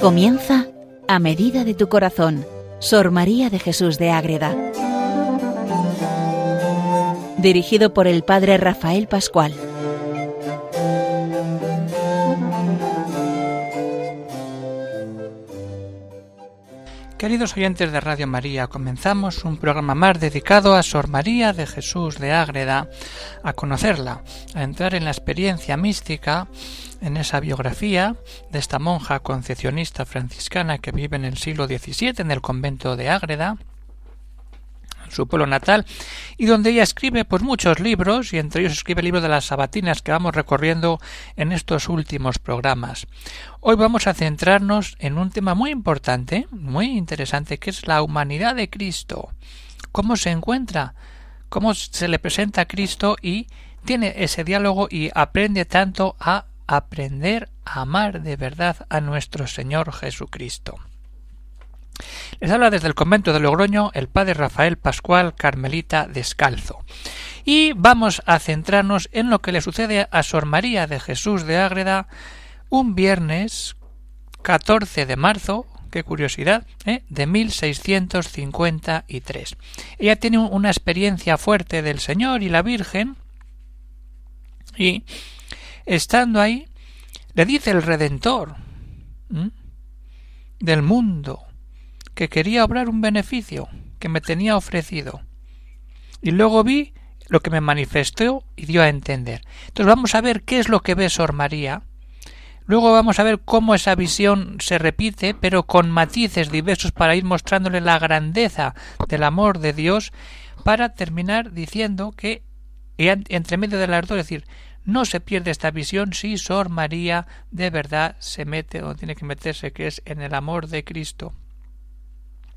Comienza a medida de tu corazón, Sor María de Jesús de Ágreda. Dirigido por el Padre Rafael Pascual. Queridos oyentes de Radio María, comenzamos un programa más dedicado a Sor María de Jesús de Ágreda, a conocerla, a entrar en la experiencia mística, en esa biografía de esta monja concepcionista franciscana que vive en el siglo XVII en el convento de Ágreda, su pueblo natal, y donde ella escribe pues muchos libros, y entre ellos escribe el libro de las sabatinas que vamos recorriendo en estos últimos programas. Hoy vamos a centrarnos en un tema muy importante, muy interesante, que es la humanidad de Cristo. ¿Cómo se encuentra? ¿Cómo se le presenta a Cristo y tiene ese diálogo y aprende tanto a aprender a amar de verdad a nuestro Señor Jesucristo? Les habla desde el convento de Logroño el padre Rafael Pascual Carmelita Descalzo. Y vamos a centrarnos en lo que le sucede a Sor María de Jesús de Ágreda un viernes 14 de marzo, qué curiosidad, ¿eh? de 1653. Ella tiene una experiencia fuerte del Señor y la Virgen y estando ahí le dice el Redentor del mundo que quería obrar un beneficio que me tenía ofrecido. Y luego vi lo que me manifestó y dio a entender. Entonces vamos a ver qué es lo que ve Sor María. Luego vamos a ver cómo esa visión se repite, pero con matices diversos para ir mostrándole la grandeza del amor de Dios, para terminar diciendo que entre medio de las dos, es decir, no se pierde esta visión si Sor María de verdad se mete donde tiene que meterse, que es en el amor de Cristo.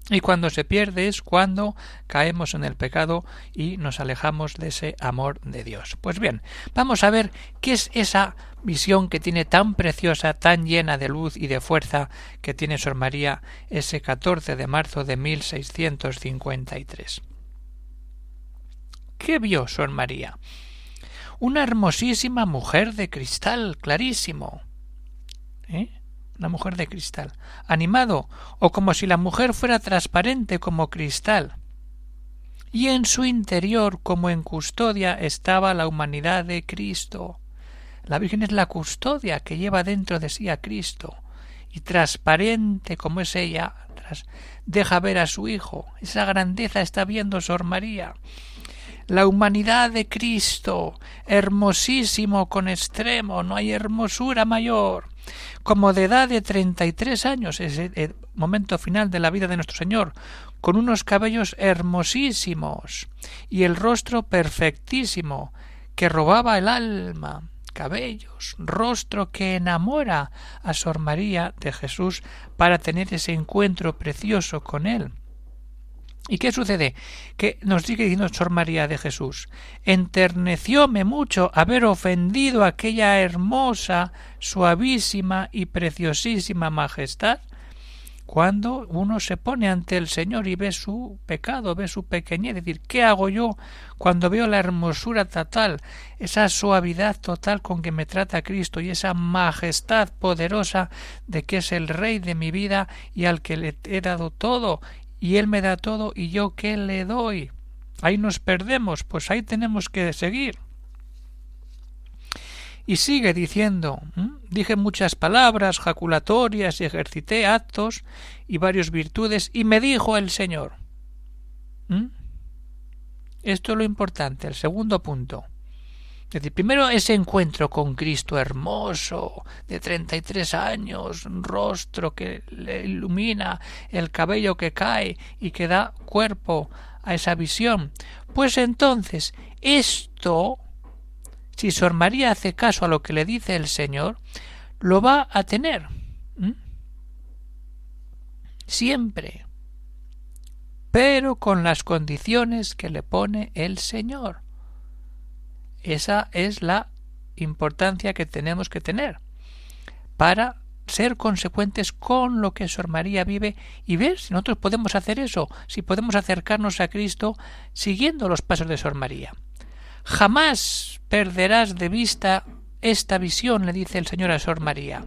Y cuando se pierde es cuando caemos en el pecado y nos alejamos de ese amor de Dios. Pues bien, vamos a ver qué es esa visión que tiene tan preciosa, tan llena de luz y de fuerza que tiene Sor María ese 14 de marzo de 1653. ¿Qué vio Sor María? Una hermosísima mujer de cristal clarísimo. ¿Eh? una mujer de cristal, animado, o como si la mujer fuera transparente como cristal. Y en su interior, como en custodia, estaba la humanidad de Cristo. La Virgen es la custodia que lleva dentro de sí a Cristo, y transparente como es ella, deja ver a su Hijo. Esa grandeza está viendo Sor María la humanidad de Cristo, hermosísimo con extremo, no hay hermosura mayor. Como de edad de treinta y tres años, es el momento final de la vida de nuestro Señor, con unos cabellos hermosísimos y el rostro perfectísimo, que robaba el alma, cabellos, rostro que enamora a Sor María de Jesús para tener ese encuentro precioso con él. ¿Y qué sucede? Que nos sigue diciendo Sor María de Jesús. Enternecióme mucho haber ofendido a aquella hermosa, suavísima y preciosísima majestad. Cuando uno se pone ante el Señor y ve su pecado, ve su pequeñez, es decir, ¿qué hago yo cuando veo la hermosura total, esa suavidad total con que me trata Cristo y esa majestad poderosa de que es el Rey de mi vida y al que le he dado todo y Él me da todo y yo qué le doy. Ahí nos perdemos, pues ahí tenemos que seguir. Y sigue diciendo, dije muchas palabras jaculatorias y ejercité actos y varias virtudes y me dijo el Señor. Esto es lo importante, el segundo punto. Es decir, primero ese encuentro con Cristo hermoso, de treinta y tres años, un rostro que le ilumina, el cabello que cae y que da cuerpo a esa visión. Pues entonces, esto, si Sor María hace caso a lo que le dice el Señor, lo va a tener. Siempre. Pero con las condiciones que le pone el Señor. Esa es la importancia que tenemos que tener para ser consecuentes con lo que Sor María vive y ver si nosotros podemos hacer eso, si podemos acercarnos a Cristo siguiendo los pasos de Sor María. Jamás perderás de vista esta visión, le dice el Señor a Sor María.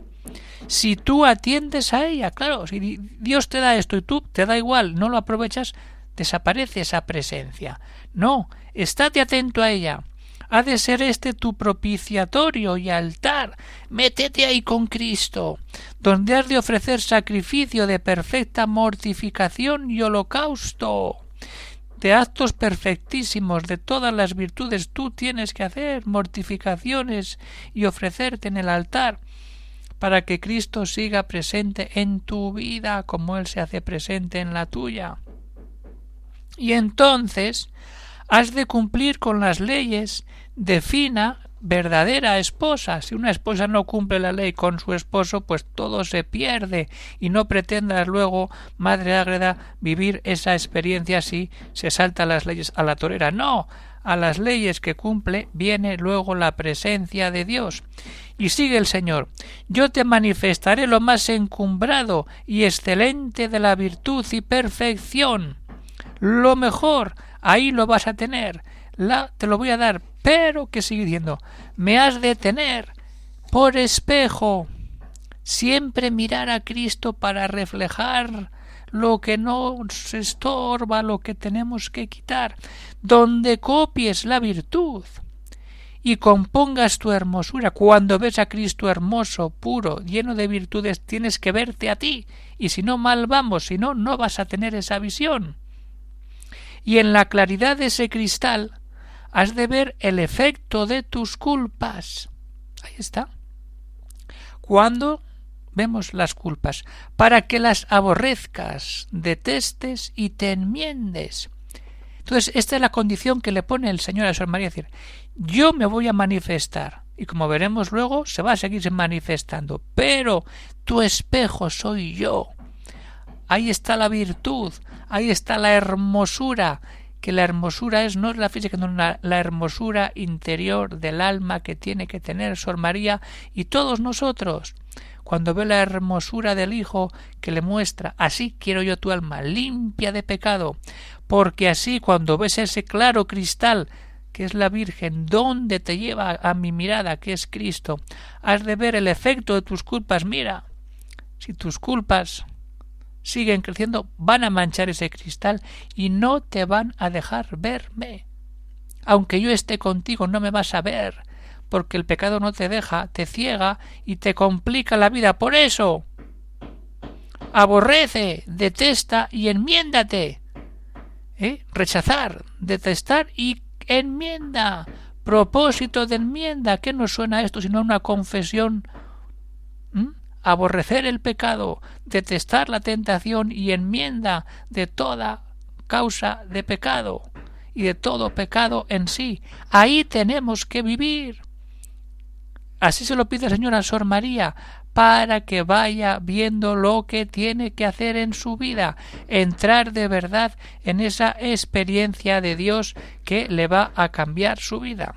Si tú atiendes a ella, claro, si Dios te da esto y tú te da igual, no lo aprovechas, desaparece esa presencia. No, estate atento a ella. Ha de ser este tu propiciatorio y altar. Métete ahí con Cristo, donde has de ofrecer sacrificio de perfecta mortificación y holocausto de actos perfectísimos, de todas las virtudes tú tienes que hacer mortificaciones y ofrecerte en el altar para que Cristo siga presente en tu vida como Él se hace presente en la tuya. Y entonces has de cumplir con las leyes de fina verdadera esposa. Si una esposa no cumple la ley con su esposo, pues todo se pierde y no pretendas luego, madre ágreda, vivir esa experiencia si se salta las leyes a la torera. No, a las leyes que cumple viene luego la presencia de Dios. Y sigue el Señor Yo te manifestaré lo más encumbrado y excelente de la virtud y perfección. Lo mejor, ahí lo vas a tener. La, te lo voy a dar pero que sigue diciendo, me has de tener por espejo, siempre mirar a Cristo para reflejar lo que nos estorba, lo que tenemos que quitar, donde copies la virtud y compongas tu hermosura. Cuando ves a Cristo hermoso, puro, lleno de virtudes, tienes que verte a ti, y si no mal vamos, si no, no vas a tener esa visión. Y en la claridad de ese cristal has de ver el efecto de tus culpas. Ahí está. Cuando vemos las culpas, para que las aborrezcas, detestes y te enmiendes. Entonces, esta es la condición que le pone el Señor a Sor María, decir, yo me voy a manifestar, y como veremos luego, se va a seguir manifestando, pero tu espejo soy yo. Ahí está la virtud, ahí está la hermosura, que la hermosura es no es la física, sino la, hermosura interior del alma que tiene que tener Sor María y todos nosotros. Cuando ve la hermosura del Hijo que le muestra, así quiero yo tu alma, limpia de pecado, porque así cuando ves ese claro cristal que es la Virgen, donde te lleva a mi mirada, que es Cristo, has de ver el efecto de tus culpas. Mira, si tus culpas siguen creciendo, van a manchar ese cristal y no te van a dejar verme. Aunque yo esté contigo, no me vas a ver, porque el pecado no te deja, te ciega y te complica la vida. Por eso, aborrece, detesta y enmiéndate. ¿Eh? Rechazar, detestar y enmienda. Propósito de enmienda. ¿Qué nos suena esto sino una confesión? Aborrecer el pecado, detestar la tentación y enmienda de toda causa de pecado y de todo pecado en sí. Ahí tenemos que vivir. Así se lo pide el Señor a Sor María, para que vaya viendo lo que tiene que hacer en su vida, entrar de verdad en esa experiencia de Dios que le va a cambiar su vida.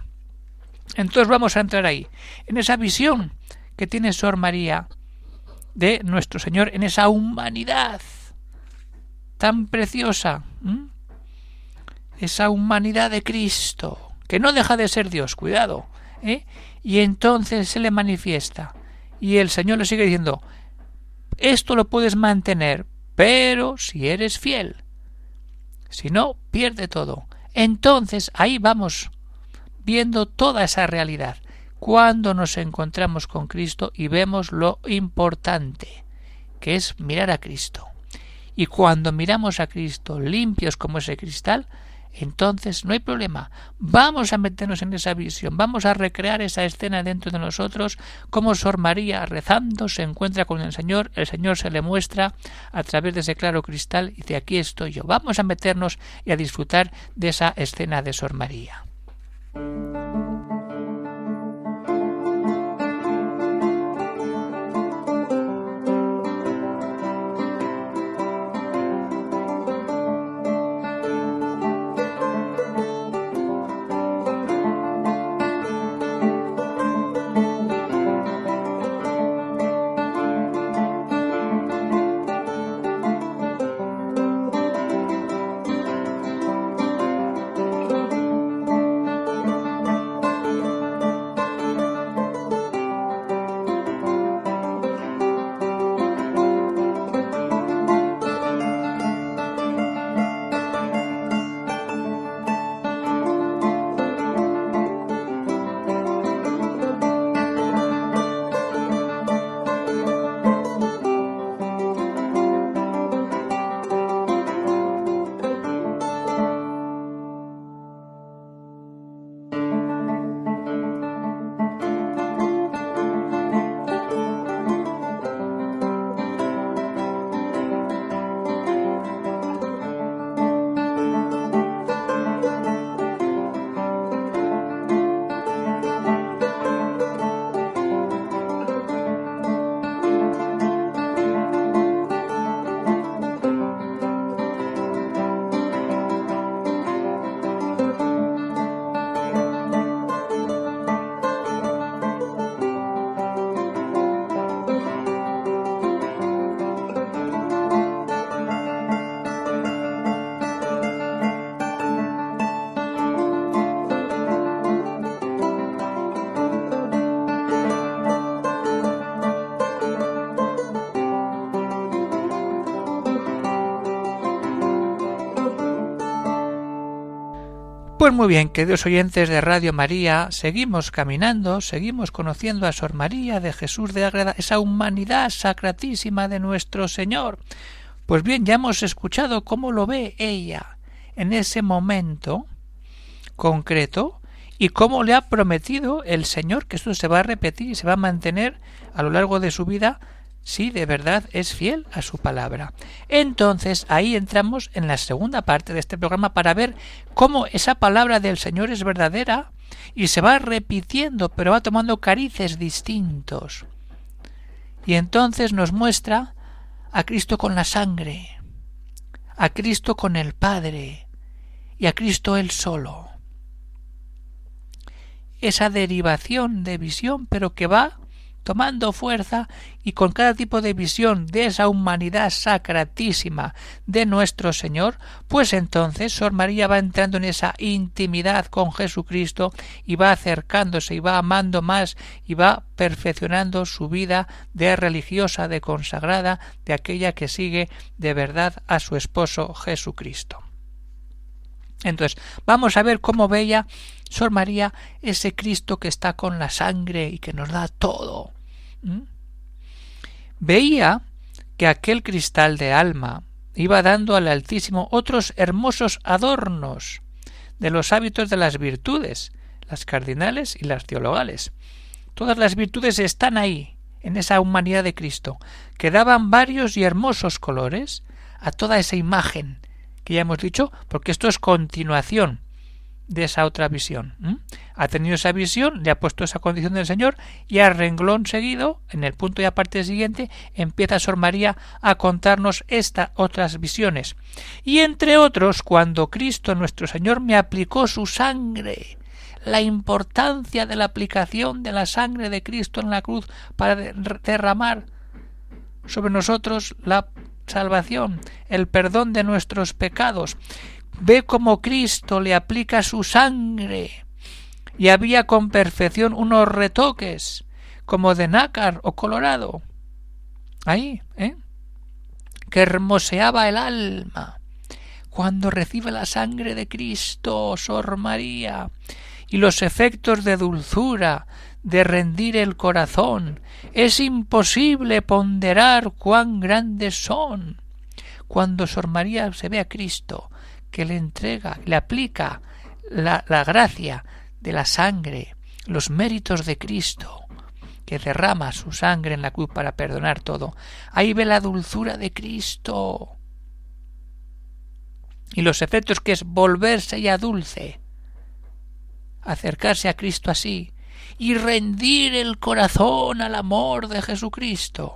Entonces vamos a entrar ahí, en esa visión que tiene Sor María de nuestro Señor en esa humanidad tan preciosa, esa humanidad de Cristo, que no deja de ser Dios, cuidado, ¿eh? y entonces se le manifiesta, y el Señor le sigue diciendo, esto lo puedes mantener, pero si eres fiel, si no, pierde todo. Entonces ahí vamos viendo toda esa realidad cuando nos encontramos con Cristo y vemos lo importante, que es mirar a Cristo. Y cuando miramos a Cristo limpios como ese cristal, entonces no hay problema. Vamos a meternos en esa visión, vamos a recrear esa escena dentro de nosotros, como Sor María rezando se encuentra con el Señor, el Señor se le muestra a través de ese claro cristal y dice aquí estoy yo. Vamos a meternos y a disfrutar de esa escena de Sor María. Muy bien, queridos oyentes de Radio María, seguimos caminando, seguimos conociendo a Sor María de Jesús de Ágreda, esa humanidad sacratísima de nuestro Señor. Pues bien, ya hemos escuchado cómo lo ve ella en ese momento concreto y cómo le ha prometido el Señor que esto se va a repetir y se va a mantener a lo largo de su vida si de verdad es fiel a su palabra. Entonces ahí entramos en la segunda parte de este programa para ver cómo esa palabra del Señor es verdadera y se va repitiendo, pero va tomando carices distintos. Y entonces nos muestra a Cristo con la sangre, a Cristo con el Padre y a Cristo él solo. Esa derivación de visión, pero que va tomando fuerza y con cada tipo de visión de esa humanidad sacratísima de nuestro Señor, pues entonces Sor María va entrando en esa intimidad con Jesucristo y va acercándose y va amando más y va perfeccionando su vida de religiosa, de consagrada, de aquella que sigue de verdad a su esposo Jesucristo. Entonces, vamos a ver cómo veía Sor María ese Cristo que está con la sangre y que nos da todo. Veía que aquel cristal de alma iba dando al Altísimo otros hermosos adornos de los hábitos de las virtudes, las cardinales y las teologales. Todas las virtudes están ahí, en esa humanidad de Cristo, que daban varios y hermosos colores a toda esa imagen que ya hemos dicho, porque esto es continuación de esa otra visión. Ha tenido esa visión, le ha puesto esa condición del Señor y a renglón seguido, en el punto y aparte siguiente, empieza Sor María a contarnos estas otras visiones. Y entre otros, cuando Cristo nuestro Señor me aplicó su sangre, la importancia de la aplicación de la sangre de Cristo en la cruz para derramar sobre nosotros la salvación, el perdón de nuestros pecados, ve cómo Cristo le aplica su sangre y había con perfección unos retoques como de nácar o colorado. Ahí, ¿eh? que hermoseaba el alma cuando recibe la sangre de Cristo, Sor María, y los efectos de dulzura, de rendir el corazón. Es imposible ponderar cuán grandes son. Cuando Sor María se ve a Cristo, que le entrega, le aplica la, la gracia de la sangre, los méritos de Cristo, que derrama su sangre en la cruz para perdonar todo. Ahí ve la dulzura de Cristo. Y los efectos que es volverse ya dulce, acercarse a Cristo así y rendir el corazón al amor de Jesucristo.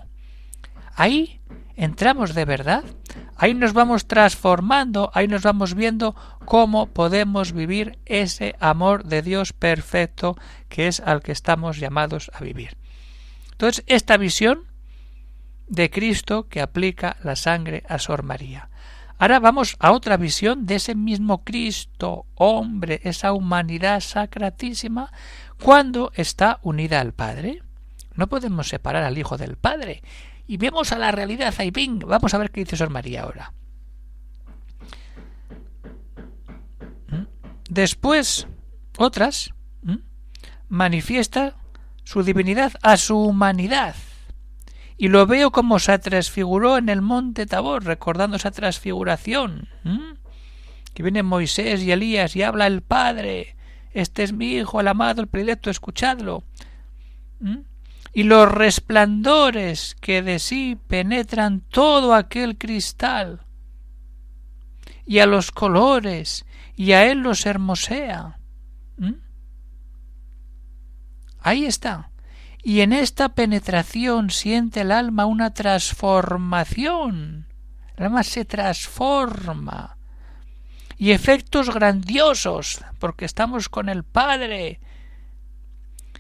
Ahí entramos de verdad, ahí nos vamos transformando, ahí nos vamos viendo cómo podemos vivir ese amor de Dios perfecto que es al que estamos llamados a vivir. Entonces, esta visión de Cristo que aplica la sangre a Sor María. Ahora vamos a otra visión de ese mismo Cristo, hombre, esa humanidad sacratísima, cuando está unida al Padre. No podemos separar al Hijo del Padre y vemos a la realidad ahí. vamos a ver qué dice Sor María ahora. ¿Mm? Después, otras, ¿Mm? manifiesta su divinidad a su humanidad. Y lo veo como se transfiguró en el monte Tabor, recordando esa transfiguración. ¿Mm? Que viene Moisés y Elías y habla el Padre. Este es mi Hijo, el amado, el predilecto, escuchadlo y los resplandores que de sí penetran todo aquel cristal, y a los colores, y a él los hermosea. ¿Mm? Ahí está. Y en esta penetración siente el alma una transformación. El alma se transforma. Y efectos grandiosos, porque estamos con el Padre,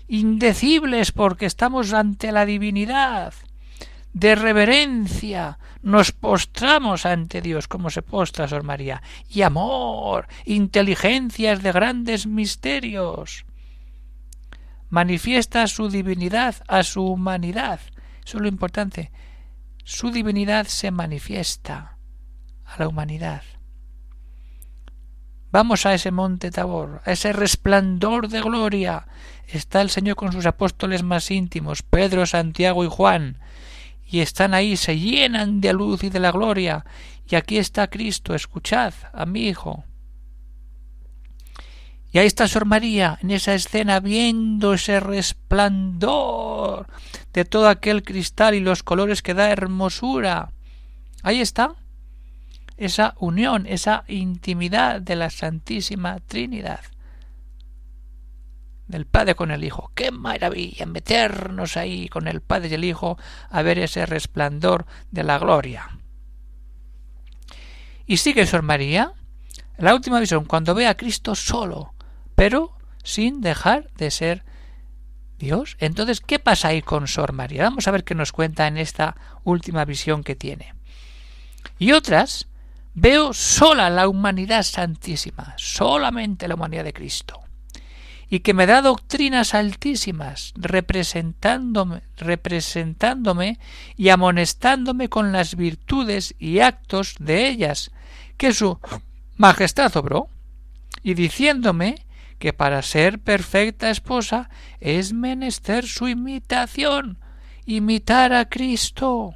indecibles porque estamos ante la divinidad, de reverencia, nos postramos ante Dios como se postra Sor María, y amor, inteligencias de grandes misterios. Manifiesta su divinidad a su humanidad. Eso es lo importante. Su divinidad se manifiesta a la humanidad. Vamos a ese monte Tabor, a ese resplandor de gloria. Está el Señor con sus apóstoles más íntimos, Pedro, Santiago y Juan, y están ahí, se llenan de luz y de la gloria. Y aquí está Cristo, escuchad a mi Hijo. Y ahí está Sor María en esa escena viendo ese resplandor de todo aquel cristal y los colores que da hermosura. Ahí está esa unión, esa intimidad de la Santísima Trinidad. Del Padre con el Hijo. ¡Qué maravilla! Meternos ahí con el Padre y el Hijo a ver ese resplandor de la gloria. Y sigue Sor María, la última visión, cuando ve a Cristo solo, pero sin dejar de ser Dios. Entonces, ¿qué pasa ahí con Sor María? Vamos a ver qué nos cuenta en esta última visión que tiene. Y otras, veo sola la humanidad santísima, solamente la humanidad de Cristo, y que me da doctrinas altísimas, representándome, representándome y amonestándome con las virtudes y actos de ellas, que su majestad obró, y diciéndome que para ser perfecta esposa es menester su imitación, imitar a Cristo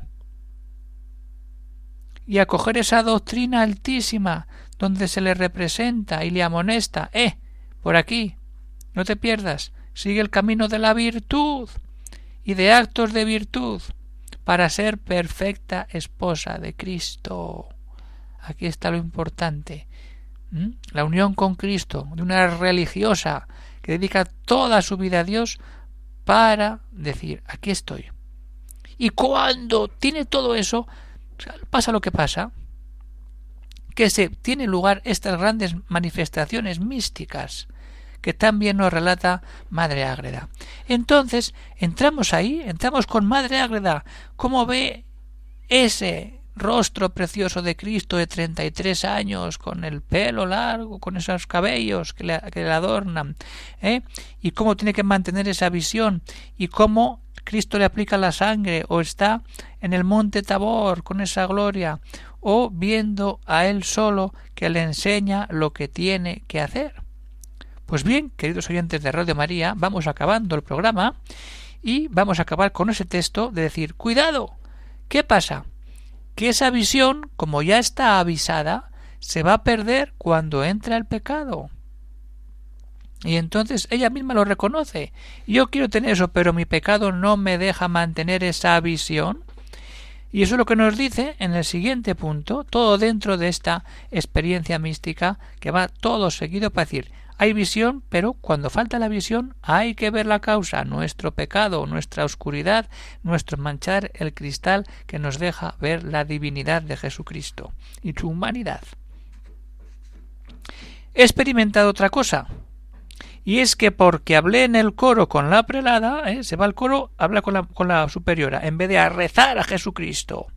y acoger esa doctrina altísima donde se le representa y le amonesta, eh, por aquí, no te pierdas, sigue el camino de la virtud y de actos de virtud para ser perfecta esposa de Cristo. Aquí está lo importante. La unión con Cristo, de una religiosa que dedica toda su vida a Dios para decir, aquí estoy. Y cuando tiene todo eso, pasa lo que pasa, que se tiene lugar estas grandes manifestaciones místicas que también nos relata Madre Ágreda. Entonces, entramos ahí, entramos con Madre Ágreda, cómo ve ese rostro precioso de Cristo de treinta y tres años, con el pelo largo, con esos cabellos que le, que le adornan, ¿eh? y cómo tiene que mantener esa visión, y cómo Cristo le aplica la sangre, o está en el monte Tabor con esa gloria, o viendo a él solo que le enseña lo que tiene que hacer. Pues bien, queridos oyentes de Radio María, vamos acabando el programa y vamos a acabar con ese texto de decir, cuidado, ¿qué pasa? que esa visión, como ya está avisada, se va a perder cuando entra el pecado. Y entonces ella misma lo reconoce. Yo quiero tener eso, pero mi pecado no me deja mantener esa visión. Y eso es lo que nos dice en el siguiente punto, todo dentro de esta experiencia mística que va todo seguido para decir, hay visión, pero cuando falta la visión hay que ver la causa, nuestro pecado, nuestra oscuridad, nuestro manchar el cristal que nos deja ver la divinidad de Jesucristo y su humanidad. He experimentado otra cosa, y es que porque hablé en el coro con la prelada, ¿eh? se va al coro, habla con la, con la superiora, en vez de rezar a Jesucristo.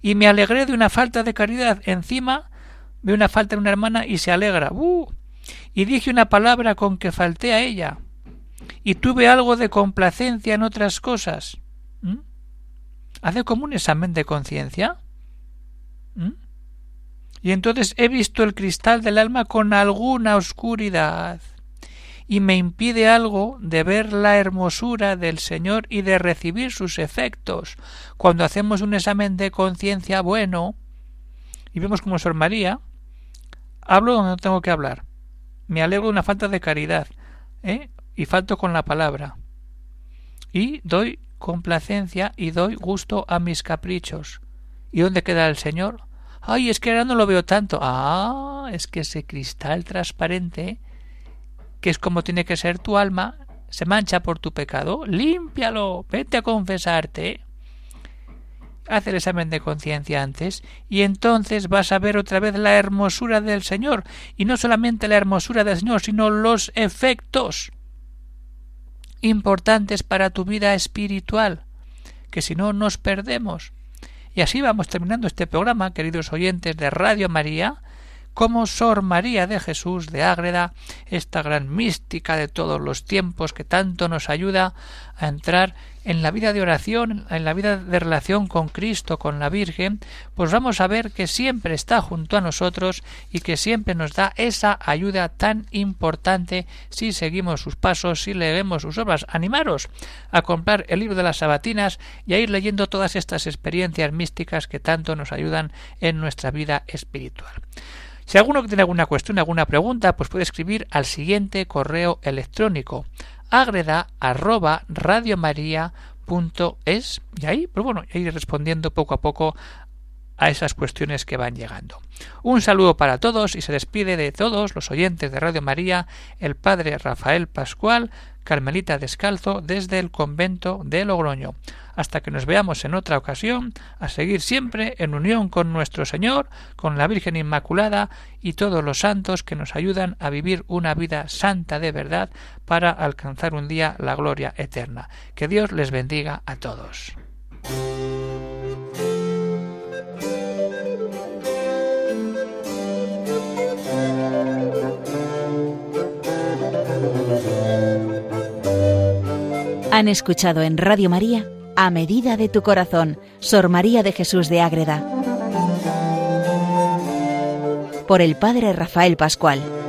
Y me alegré de una falta de caridad. Encima ve una falta de una hermana y se alegra. ¡Uh! Y dije una palabra con que falté a ella, y tuve algo de complacencia en otras cosas. ¿Mm? ¿Hace como un examen de conciencia? ¿Mm? Y entonces he visto el cristal del alma con alguna oscuridad y me impide algo de ver la hermosura del Señor y de recibir sus efectos. Cuando hacemos un examen de conciencia bueno y vemos como Sor María, hablo donde no tengo que hablar me alegro de una falta de caridad, ¿eh? y falto con la palabra. Y doy complacencia y doy gusto a mis caprichos. ¿Y dónde queda el Señor? Ay, es que ahora no lo veo tanto. Ah, es que ese cristal transparente, que es como tiene que ser tu alma, se mancha por tu pecado. Límpialo, vete a confesarte haz el examen de conciencia antes y entonces vas a ver otra vez la hermosura del Señor. Y no solamente la hermosura del Señor sino los efectos importantes para tu vida espiritual que si no nos perdemos. Y así vamos terminando este programa queridos oyentes de Radio María como Sor María de Jesús de Ágreda, esta gran mística de todos los tiempos que tanto nos ayuda a entrar en la vida de oración, en la vida de relación con Cristo, con la Virgen, pues vamos a ver que siempre está junto a nosotros y que siempre nos da esa ayuda tan importante si seguimos sus pasos, si leemos sus obras. Animaros a comprar el libro de las sabatinas y a ir leyendo todas estas experiencias místicas que tanto nos ayudan en nuestra vida espiritual. Si alguno tiene alguna cuestión, alguna pregunta, pues puede escribir al siguiente correo electrónico agreda arroba es y ahí, pues bueno, ir respondiendo poco a poco a esas cuestiones que van llegando. Un saludo para todos y se despide de todos los oyentes de Radio María el padre Rafael Pascual, Carmelita Descalzo, desde el convento de Logroño. Hasta que nos veamos en otra ocasión, a seguir siempre en unión con nuestro Señor, con la Virgen Inmaculada y todos los santos que nos ayudan a vivir una vida santa de verdad para alcanzar un día la gloria eterna. Que Dios les bendiga a todos. Han escuchado en Radio María A Medida de tu Corazón, Sor María de Jesús de Ágreda. Por el Padre Rafael Pascual.